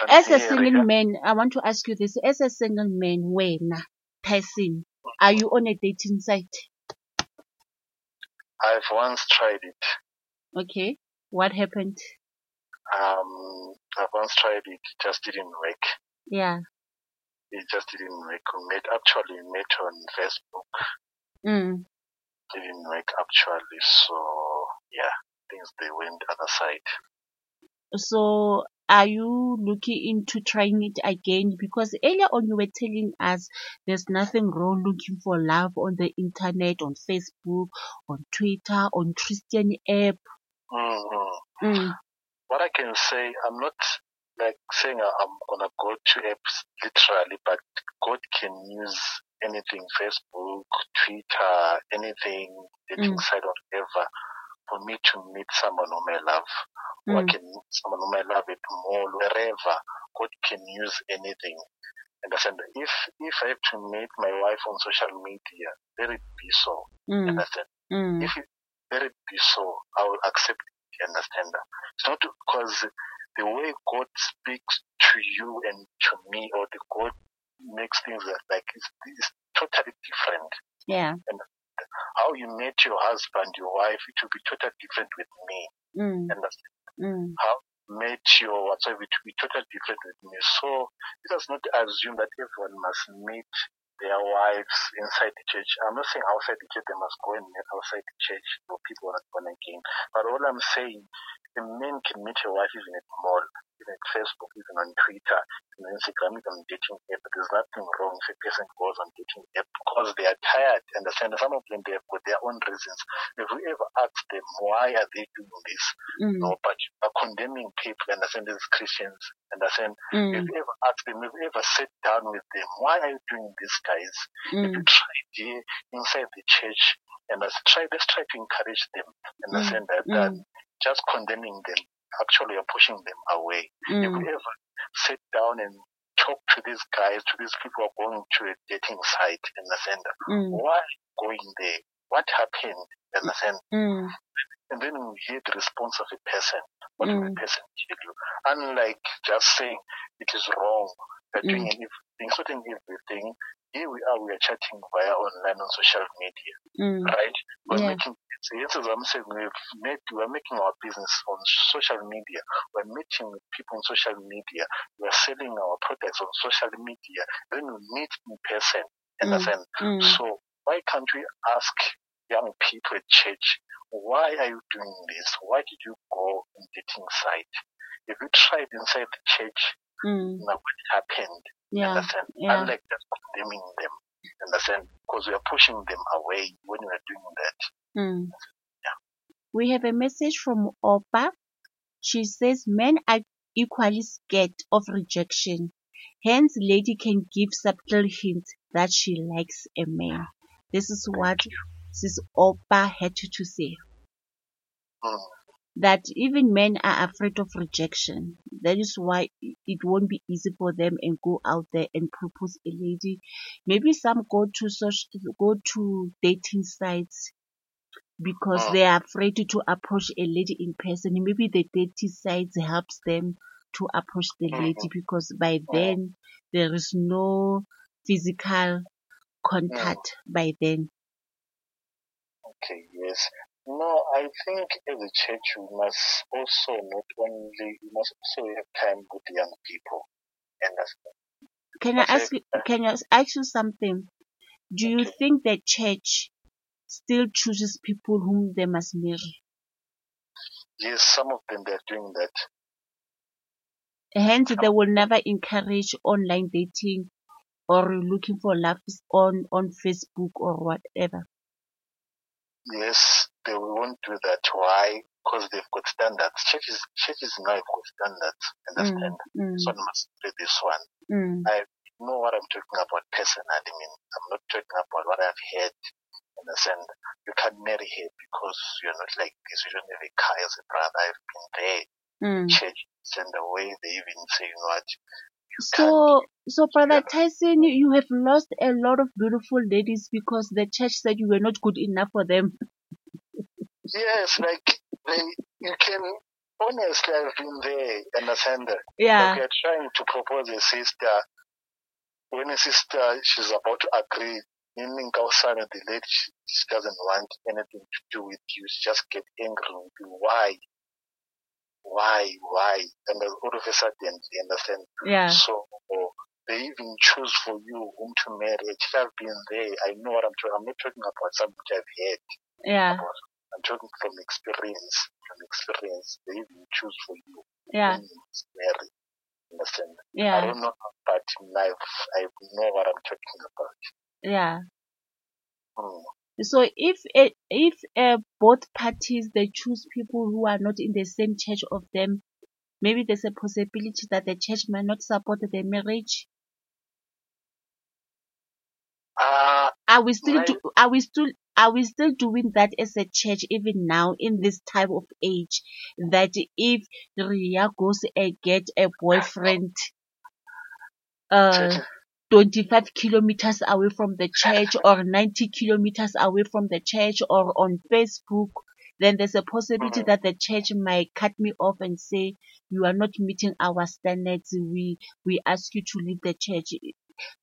as a single man, I want to ask you this. As a single man, wena, Tyson, are you on a dating site? I've once tried it. Okay. What happened? Um, I've once tried it. It just didn't work. Yeah. It just didn't. We met actually met on Facebook. Mm. Didn't work actually. So yeah, things they went other side. So are you looking into trying it again? Because earlier on you were telling us there's nothing wrong looking for love on the internet, on Facebook, on Twitter, on Christian app. Mm-hmm. Mm. What I can say, I'm not like saying I- I'm gonna go to apps literally, but God can use anything, Facebook, Twitter, anything, dating Mm. site, whatever, for me to meet someone whom I love. Or I Mm. can meet someone whom I love at mall, wherever. God can use anything. i Understand? If if I have to meet my wife on social media, let it be so. Mm. Understand? Mm. If it, let it be so, I will accept it. Understand? It's not because the way God speaks to you and to me, or the God makes things that like it's, it's totally different. Yeah. And how you met your husband, your wife, it will be totally different with me. Mm. Understand? Mm. How you met your whatsoever, it will be totally different with me. So let us not assume that everyone must meet their wives inside the church. I'm not saying outside the church they must go and meet outside the church for people who are not born again. But all I'm saying, a man can meet your wife even at the mall. even Facebook, even on Twitter, even on Instagram, even on dating app. There's nothing wrong if a person goes on dating app because they are tired. Understand? Some of them they have got their own reasons. If we ever ask them why are they doing this, Mm. no, but are condemning people. Understand? As Christians, understand? Mm. If you ever ask them, if you ever sit down with them, why are you doing this, guys? If you Mm. try here inside the church and let's try let's try to encourage them and Mm, understand that, that just condemning them actually you're pushing them away. If Mm. we ever sit down and talk to these guys, to these people who are going to a dating site in the center, Mm. why going there? What happened? In the center? Mm. And then we hear the response of a person. What will the Mm. person tell you? Unlike just saying it is wrong, we're doing Mm. an certain everything. Here we are, we are chatting via online on social media, Mm. right? We're Yeah. making, so this is what I'm saying, we've made, we're making our business on social media. We're meeting with people on social media. We're selling our products on social media. Then we meet in person, Mm. understand? Mm. So why can't we ask young people at church, why are you doing this? Why did you go on dating site? If you tried inside the church, Mm. now what happened? Yeah. Understand? Yeah. Unlike just condemning them. Understand? Because we are pushing them away when we are doing that. Mm. We have a message from Opa. She says men are equally scared of rejection. Hence, lady can give subtle hints that she likes a man. This is what Sis Opa had to say. Mm. That even men are afraid of rejection. That is why it won't be easy for them and go out there and propose a lady. Maybe some go to social, go to dating sites because Mm. they are afraid to approach a lady in person. Maybe the dating sites helps them to approach the lady because by then there is no physical contact by then. Okay, yes. No, I think as a church we must also not only we must also have time with young people. Understand? Can I ask you, can I ask you something? Do you think the church still chooses people whom they must marry? Yes, some of them they're doing that. Hence, they will never encourage online dating or looking for love on, on Facebook or whatever. Yes, they won't do that. Why? Because they've got standards. Churches, churches now have got standards. Understand? Mm, This one must do this one. mm, I know what I'm talking about personally. I mean, I'm not talking about what I've heard. Understand? You can't marry here because you're not like this. You don't have a car as a brother. I've been there. mm. Churches and the way they even say, you know what? So, so Brother Tyson, you have lost a lot of beautiful ladies because the church said you were not good enough for them. [LAUGHS] Yes, like they, you can honestly I've been there, understand that. Yeah. Like you're trying to propose a sister. When a sister she's about to agree, meaning Kausana, the lady she, she doesn't want anything to do with you, she just get angry with you. Why? Why? Why? And all of a sudden you understand. Yeah. So uh, they even choose for you whom to marry. I've been there, I know what I'm talking I'm not talking about something I've heard. Yeah. I'm talking from experience. From experience, they even choose for you. Yeah. Whom you must marry. Understand? I don't know, about life, I know what I'm talking about. Yeah. Hmm. So if a, if uh, both parties they choose people who are not in the same church of them, maybe there's a possibility that the church may not support the marriage. Uh, Are we still my- do, are we still are we still doing that as a church even now in this time of age? That if Ria goes and get a boyfriend, uh, 25 kilometers away from the church or 90 kilometers away from the church or on Facebook, then there's a possibility that the church might cut me off and say, you are not meeting our standards. We, we ask you to leave the church.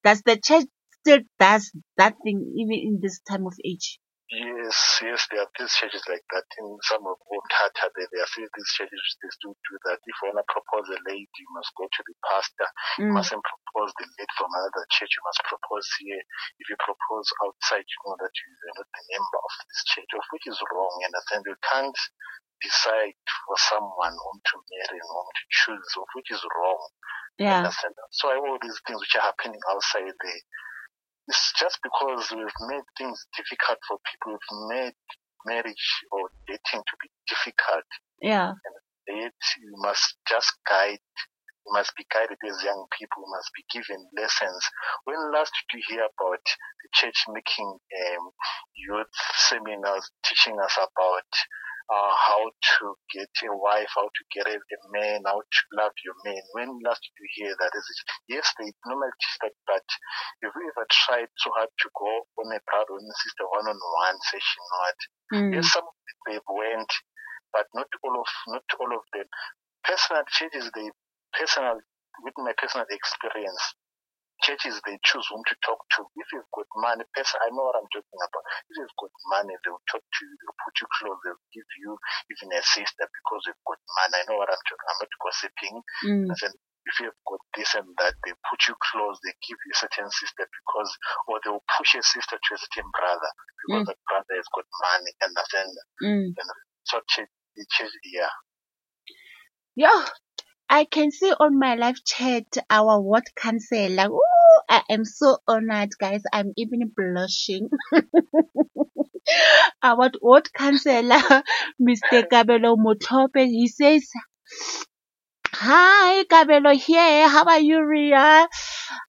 Does the church still does that thing even in this time of age? Yes, yes, there are these churches like that. In some of Tata, there, there are these churches they still do that. If you want to propose a lady, you must go to the pastor. You Mm. mustn't propose the lady from another church. You must propose here. If you propose outside, you know that you are not the member of this church, of which is wrong. You understand? You can't decide for someone whom to marry and whom to choose, of which is wrong. Yeah. Understand? So all these things which are happening outside there, it's just because we've made things difficult for people, we've made marriage or dating to be difficult. Yeah. And Yet you must just guide, you must be guided as young people, you must be given lessons. When last did you hear about the church making um, youth seminars teaching us about uh, how to get a wife, how to get a, a man, how to love your man. When last did you hear that? Is it, yes, they normally teach that, but if you ever tried so hard to go on a brother and sister one-on-one session, what? Mm. Yes, some of them they went, but not all of not all of them. Personal changes, they personal with my personal experience, churches they choose whom to talk to. If you've got money, person, I know what I'm talking about. If you've got money, they'll talk to you, they'll put you close, they'll give you even a sister because you've got money. I know what I'm talking. I'm not gossiping. Mm. And then if you've got this and that, they put you close, they give you a certain sister because, or they'll push a sister to a certain brother because Mm. the brother has got money. Understand? Mm. And so church, church, yeah. Yeah. I can see on my live chat our ward counselor. Ooh, I am so honored, guys. I'm even blushing. [LAUGHS] our ward counselor, [LAUGHS] Mr. Kabelo Motope, he says, Hi, Kabelo here. How are you, Ria?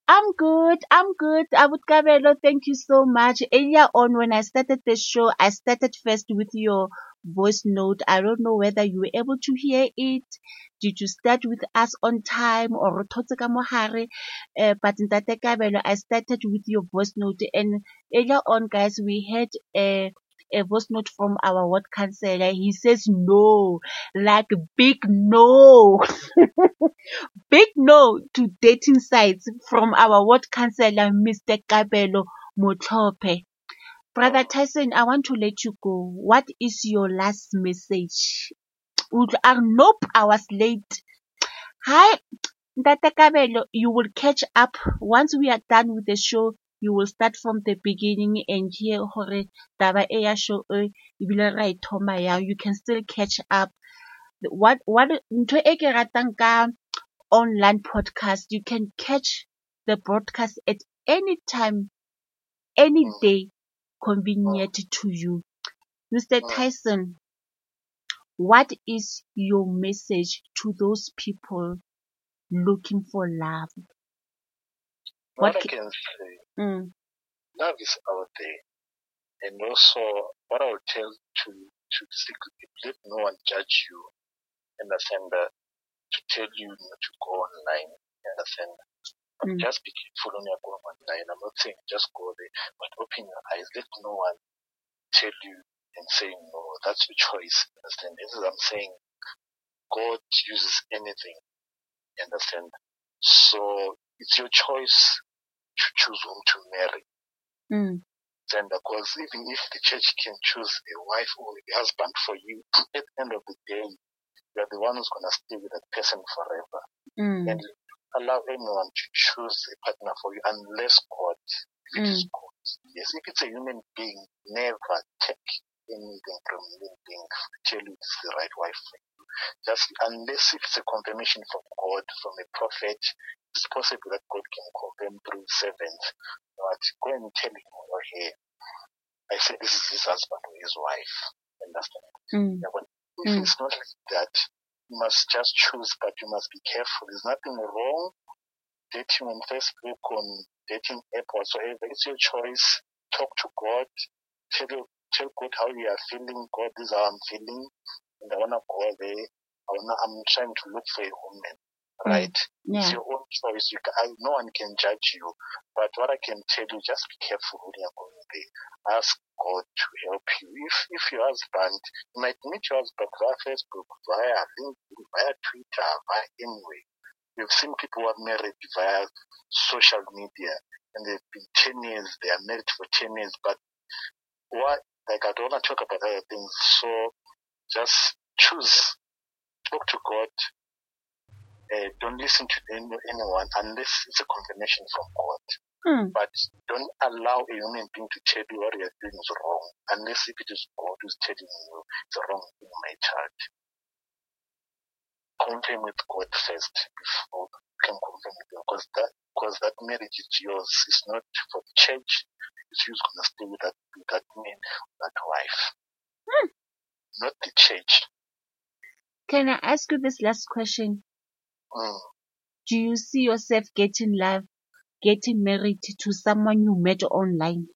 I'm good. I'm good. Abut Kabelo, thank you so much. Earlier on, when I started the show, I started first with your voice note. I don't know whether you were able to hear it. Did you start with us on time or re thotse ka mo gare? Uh, but Ntate Kabelo, I started with your voice note and earlier on, guys, we had a a voice note from our ward counselor. He says no, like big no. [LAUGHS] big no to dating sites from our ward counselor, Mr. Kabelo Motope. Brother Tyson, I want to let you go. What is your last message? Would are ah, nope, I was late. Hi, Ntate Kabelo, you will catch up once we are done with the show. You will start from the beginning and hear hore taba e ya show e ebile ra e thoma yang. You can still catch up. What what ntho e ke ratang ka online podcast, you can catch the broadcast at any time, any mm. day convenient to you. Mr. Tyson, what is your message to those people looking for love? What, What I can say, Mm, love is out there. And also, what I would tell to, to let no one judge you. and Understand that? To tell you not to go online. Understand? Mm. just be careful when you're going online. I'm not saying just go there, but open your eyes. Let no one tell you and say no. That's your choice. Understand? This is I'm saying. God uses anything. Understand? So it's your choice to choose whom to marry. mm, Then because even if the church can choose a wife or a husband for you, at the end of the day, you're the one who's gonna stay with that person forever. mm, And allow anyone to choose a partner for you unless God. If it is Mm. God. Yes, if it's a human being, never take anything from a human being to tell you it's the right wife for you. Just unless if it's a confirmation from God, from a prophet, it's possible that God can confirm through servants. But go and tell him or her, I said this is his husband or his wife. Understand? mm, Yeah, but if Mm. it's not like that, you must just choose, but you must be careful. There's nothing wrong dating on Facebook, on dating app whatsoever. It's your choice. Talk to God. Tell you, tell God how you are feeling. God, this is how I'm feeling, and I wanna go there. I wanna, I'm trying to look for a woman. Right? It's yeah, your own choice. You can, I, no one can judge you. But what I can tell you, just be careful when you're going there. Ask God to help you. If if your husband, you might meet your husband via Facebook, via LinkedIn, via Twitter, via anyway. We've seen people who are married via social media, and they've been ten years. They are married for ten years, but what? Like I don't want to talk about other things. So just choose. Talk to God. Uh, don't listen to anyone unless it's a confirmation from God. Hmm. But don't allow a human being to tell you what you're doing is wrong, unless if it is God who's telling you it's wrong thing, my child. Confirm with God first before you can confirm with God, because that because that marriage is yours. It's not for the church. It's who's gonna stay with that with that man, that wife, Hmm. not the church. Can I ask you this last question? Mm. Do you see yourself getting love, getting married to someone you met online?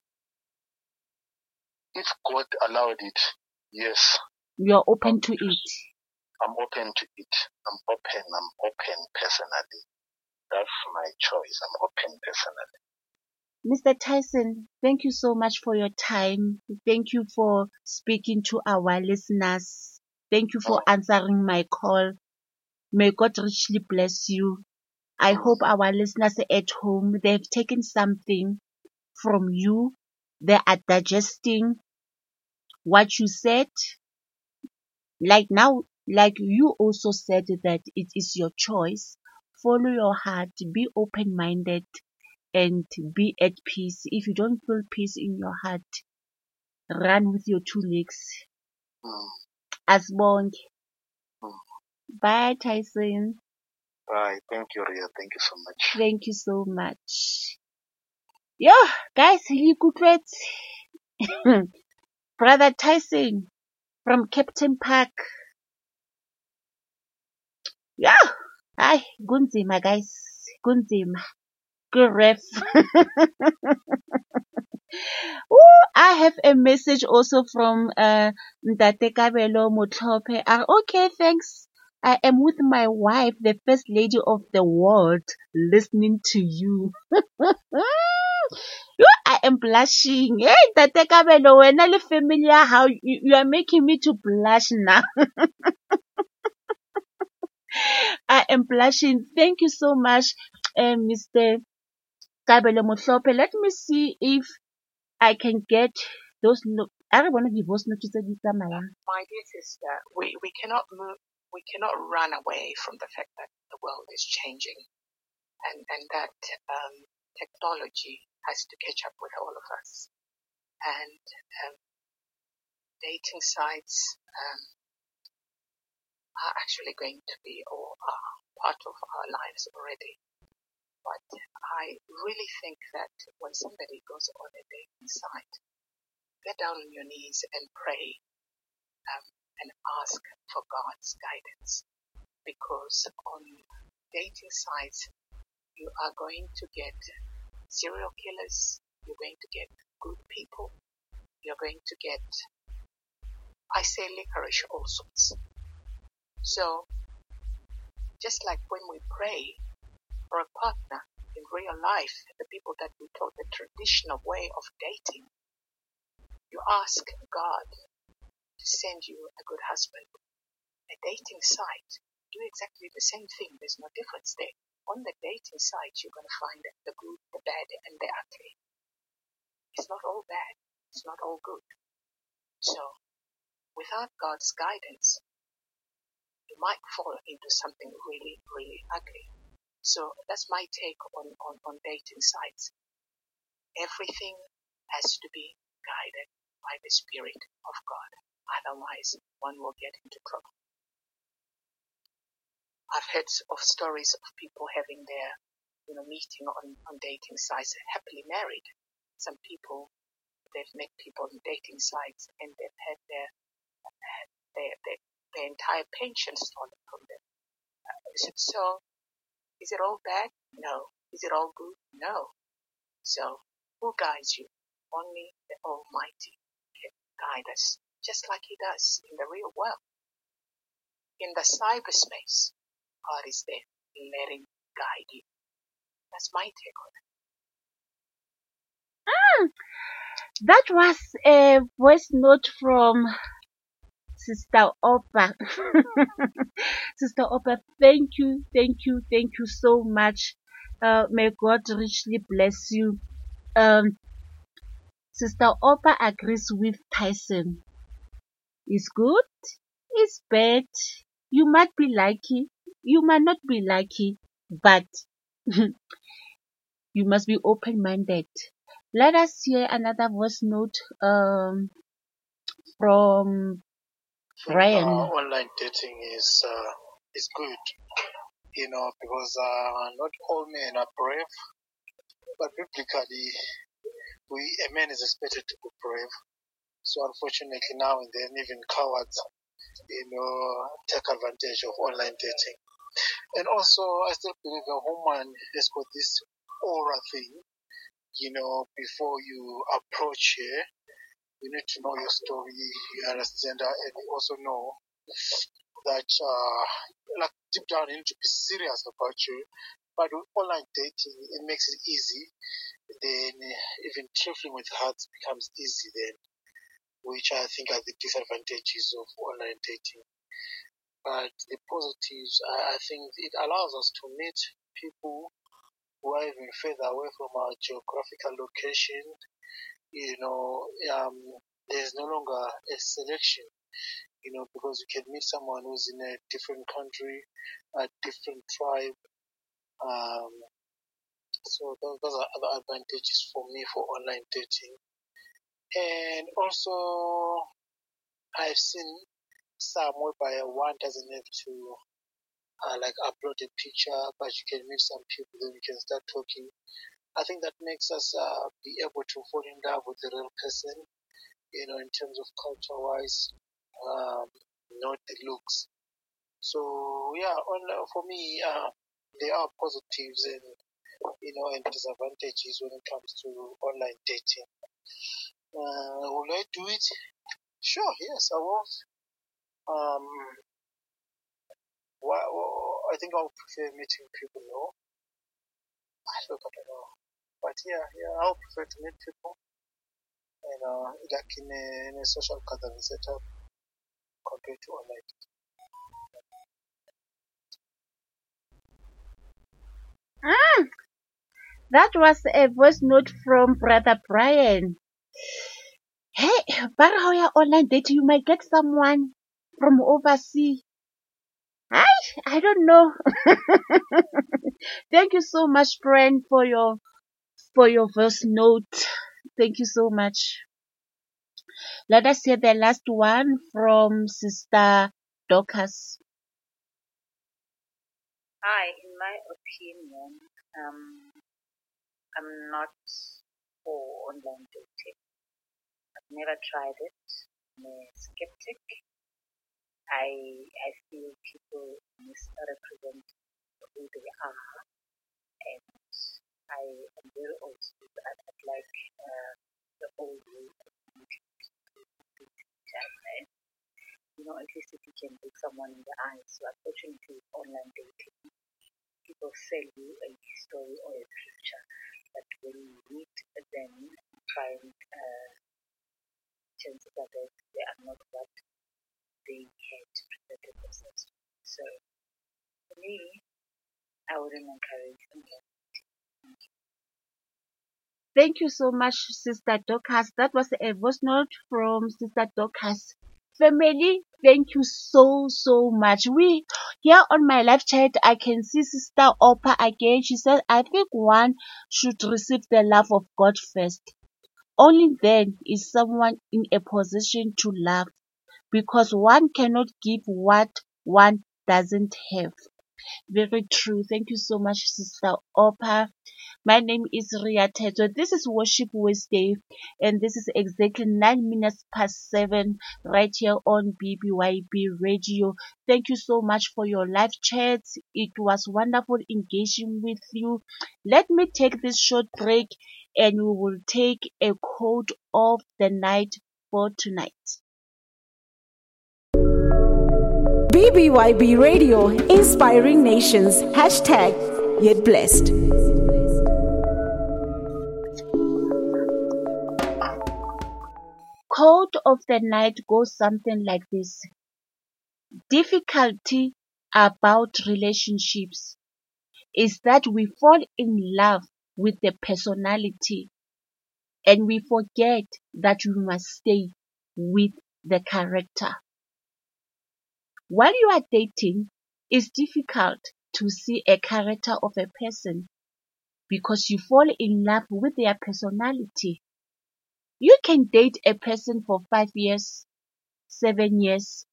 If God allowed it, yes, You're open to it. I'm open to it. I'm open. I'm open personally. That's my choice. I'm open personally. Mr. Tyson, thank you so much for your time. Thank you for speaking to our listeners. Thank you for answering my call. May God richly bless you. I hope our listeners at home, they've taken something from you. They are digesting what you said. Like now, like you also said that it is your choice. Follow your heart, be open minded and be at peace. If you don't feel peace in your heart, run with your two legs. Mm. As Asbonge. Bye, Tyson. Bye. Thank you, Ria. Thank you so much. Thank you so much. Yeah, guys, you could [LAUGHS] Brother Tyson from Kempton Park. Yeah, hi, kunzima guys, kunzima. Good ref. [LAUGHS] Ooh, I have a message also from uh Ntate Kabelo Motlope. Ah, okay, thanks. I am with my wife, the first lady of the world, listening to you. [LAUGHS] Yo, I am blushing. Hey, Tate Kabelo, le family ya hao, you, you are making me to blush now. [LAUGHS] I am blushing. Thank you so much, uh, Mr. Kabelo Motlope. Let me see if I can get those. No- I don't want to those notices. My dear sister, we, we cannot move, we cannot run away from the fact that the world is changing and, and that um, technology has to catch up with all of us. And um, dating sites um, are actually going to be or are part of our lives already. But I really think that when somebody goes on a dating site, get down on your knees and pray um, and ask for God's guidance. Because on dating sites, you are going to get serial killers, you're going to get good people, you're going to get, I say licorice, all sorts. So, just like when we pray for a partner in real life, the people that we taught the traditional way of dating, you ask God to send you a good husband. A dating site, do exactly the same thing. There's no difference there. On the dating site, you're going to find the good, the bad, and the ugly. It's not all bad. It's not all good. So, without God's guidance, you might fall into something really, really ugly. So that's my take on, on, on dating sites. Everything has to be guided by the Spirit of God. Otherwise, one will get into trouble. I've heard of stories of people having their, you know, meeting on, on dating sites, happily married. Some people, they've met people on dating sites and they've had their, their, their, their entire pension stolen from them. Uh, so, is it all bad? No. Is it all good? No. So, who guides you? Only the Almighty can guide us, just like He does in the real world. In the cyberspace, God is there, letting guide you. That's my take on it. Mm, that was a voice note from Sister Opa. [LAUGHS] Sister Opa, thank you, thank you, thank you so much. Uh, may God richly bless you. Um, Sister Opa agrees with Tyson. It's good, it's bad. You might be lucky, you might not be lucky, but [LAUGHS] You must be open minded. Let us hear another voice note um, from Brian. Uh, online dating is uh, is good, you know, because uh, not all men are brave, but biblically, we a man is expected to be brave. So unfortunately, now and then, even cowards, you know, take advantage of online dating. And also, I still believe a woman has got this aura thing, you know, before you approach her, you need to know your story, you understand and you also know that, uh, like deep down, you need to be serious about you. But with online dating, it makes it easy. Then even trifling with hearts becomes easy then, which I think are the disadvantages of online dating. But the positives, I, I think it allows us to meet people who are even further away from our geographical location. You know, um, there's no longer a selection, you know, because you can meet someone who's in a different country, a different tribe. Um, so those, those are other advantages for me for online dating. And also, I've seen some whereby one doesn't have to uh, like upload a picture, but you can meet some people, then you can start talking. I think that makes us uh, be able to fall in love with the real person, you know, in terms of culture wise, um, not the looks. So yeah, on, uh, for me, uh, there are positives and you know and disadvantages when it comes to online dating. Uh, will I do it? Sure, yes, I will. Um, well, I think I would prefer meeting people, no? I don't know. But yeah, yeah, I would prefer to meet people. And, uh, like in a, in a social gathering setup compared to online. Ah, that was a voice note from Brother Brian. Hey, how you online dating, you might get someone from overseas. I, I don't know. [LAUGHS] Thank you so much, friend, for your for your voice note. Thank you so much. Let us hear the last one from Sister Dorcas. Hi, in my opinion, um, I'm not for online dating. Never tried it. I'm a skeptic. I I feel people misrepresent who they are, and I am very old school. I, I'd like uh, the old way of meeting you know, at least if you can look someone in the eyes. So unfortunately, online dating, people sell you a story or a picture, but when you meet them, find uh, chances that they are not what they had presented themselves to. So for me, I wouldn't encourage online Thank you so much, Sister Dorcas. That was a voice note from Sister Dorcas. Family, thank you so, so much. We, here on my live chat, I can see Sister Opa again. She said, I think one should receive the love of God first. Only then is someone in a position to love because one cannot give what one doesn't have. Very true. Thank you so much, Sister Opa. My name is Ria Thetswe. This is Worship Wednesday, and this is exactly nine minutes past seven right here on BBYB Radio. Thank you so much for your live chats. It was wonderful engaging with you. Let me take this short break, and we will take a quote of the night for tonight. BBYB Radio, inspiring nations. Hashtag yet blessed. Quote of the night goes something like this. Difficulty about relationships is that we fall in love with the personality and we forget that we must stay with the character. While you are dating, it's difficult to see a character of a person because you fall in love with their personality. You can date a person for five years, seven years,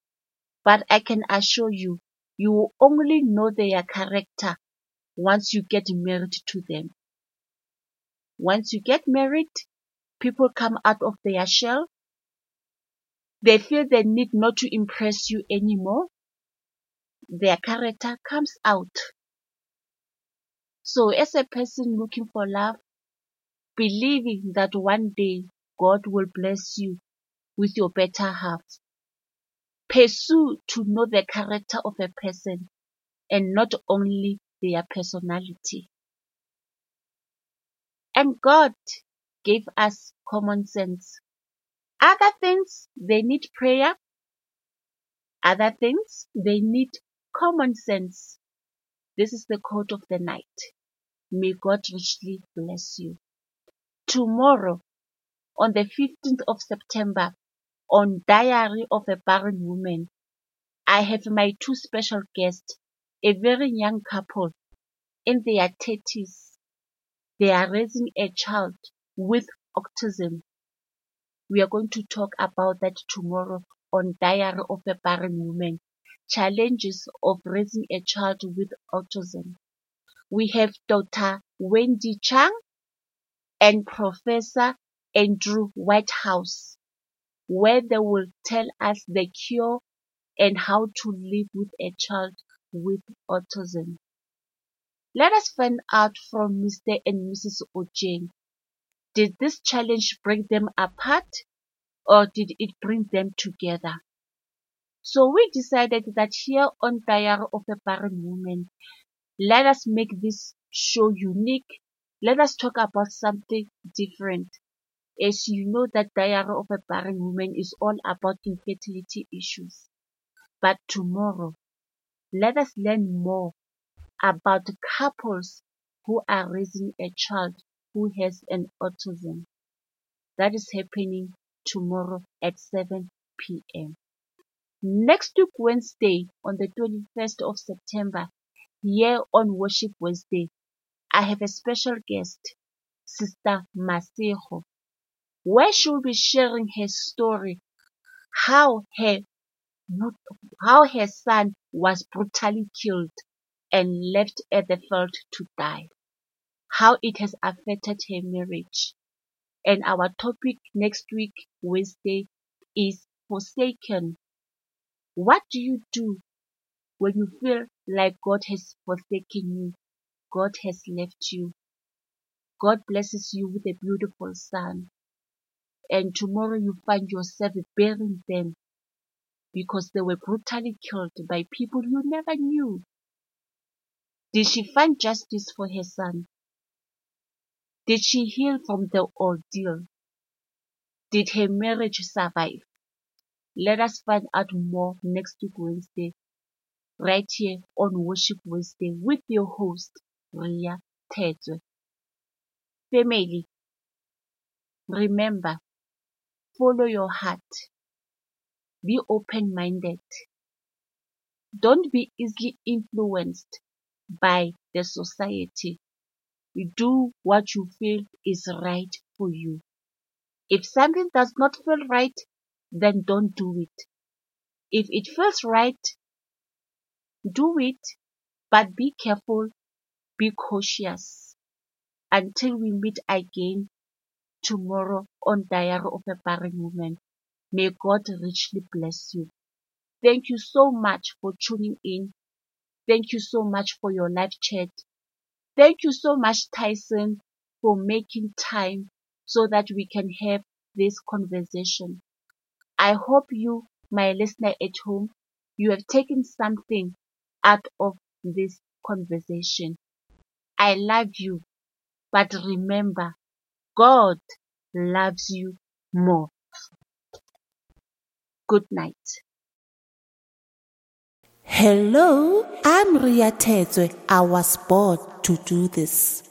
but I can assure you, you will only know their character once you get married to them. Once you get married, people come out of their shell. They feel the need not to impress you anymore. Their character comes out. So as a person looking for love, believing that one day God will bless you with your better half, pursue to know the character of a person and not only their personality. And God gave us common sense. Other things, they need prayer. Other things, they need common sense. This is the code of the night. May God richly bless you. Tomorrow, on the 15th of September, on Diary of a Barren Woman, I have my two special guests, a very young couple in their 30s. They are raising a child with autism. We are going to talk about that tomorrow on Diary of a Barren Woman. Challenges of raising a child with autism. We have Dr. Wendy Chang and Professor Andrew Whitehouse, where they will tell us the cure and how to live with a child with autism. Let us find out from Mr. and Mrs. Ojeng. Did this challenge bring them apart or did it bring them together? So we decided that here on Diary of a Barren Woman, let us make this show unique. Let us talk about something different. As you know that Diary of a Barren Woman is all about infertility issues. But tomorrow, let us learn more about couples who are raising a child who has an autism. That is happening tomorrow at 7 p.m. Next week, Wednesday, on the 21st of September, here on Worship Wednesday, I have a special guest, Sister Masejo, where she will be sharing her story, how her, how her son was brutally killed and left at the field to die, how it has affected her marriage. And our topic next week, Wednesday, is forsaken. What do you do when you feel like God has forsaken you? God has left you. God blesses you with a beautiful son. And tomorrow you find yourself burying them because they were brutally killed by people you never knew. Did she find justice for her son? Did she heal from the ordeal? Did her marriage survive? Let us find out more next week Wednesday, right here on Worship Wednesday with your host, Ria Thetswe. Family, remember, follow your heart. Be open-minded. Don't be easily influenced by the society. Do what you feel is right for you. If something does not feel right, then don't do it. If it feels right, do it, but be careful, be cautious. Until we meet again tomorrow on Diary of a Barren Woman, may God richly bless you. Thank you so much for tuning in. Thank you so much for your live chat. Thank you so much, Tyson, for making time so that we can have this conversation. I hope you, my listener at home, you have taken something out of this conversation. I love you, but remember, God loves you more. Good night. Hello, I'm Ria Thetswe. I was born to do this.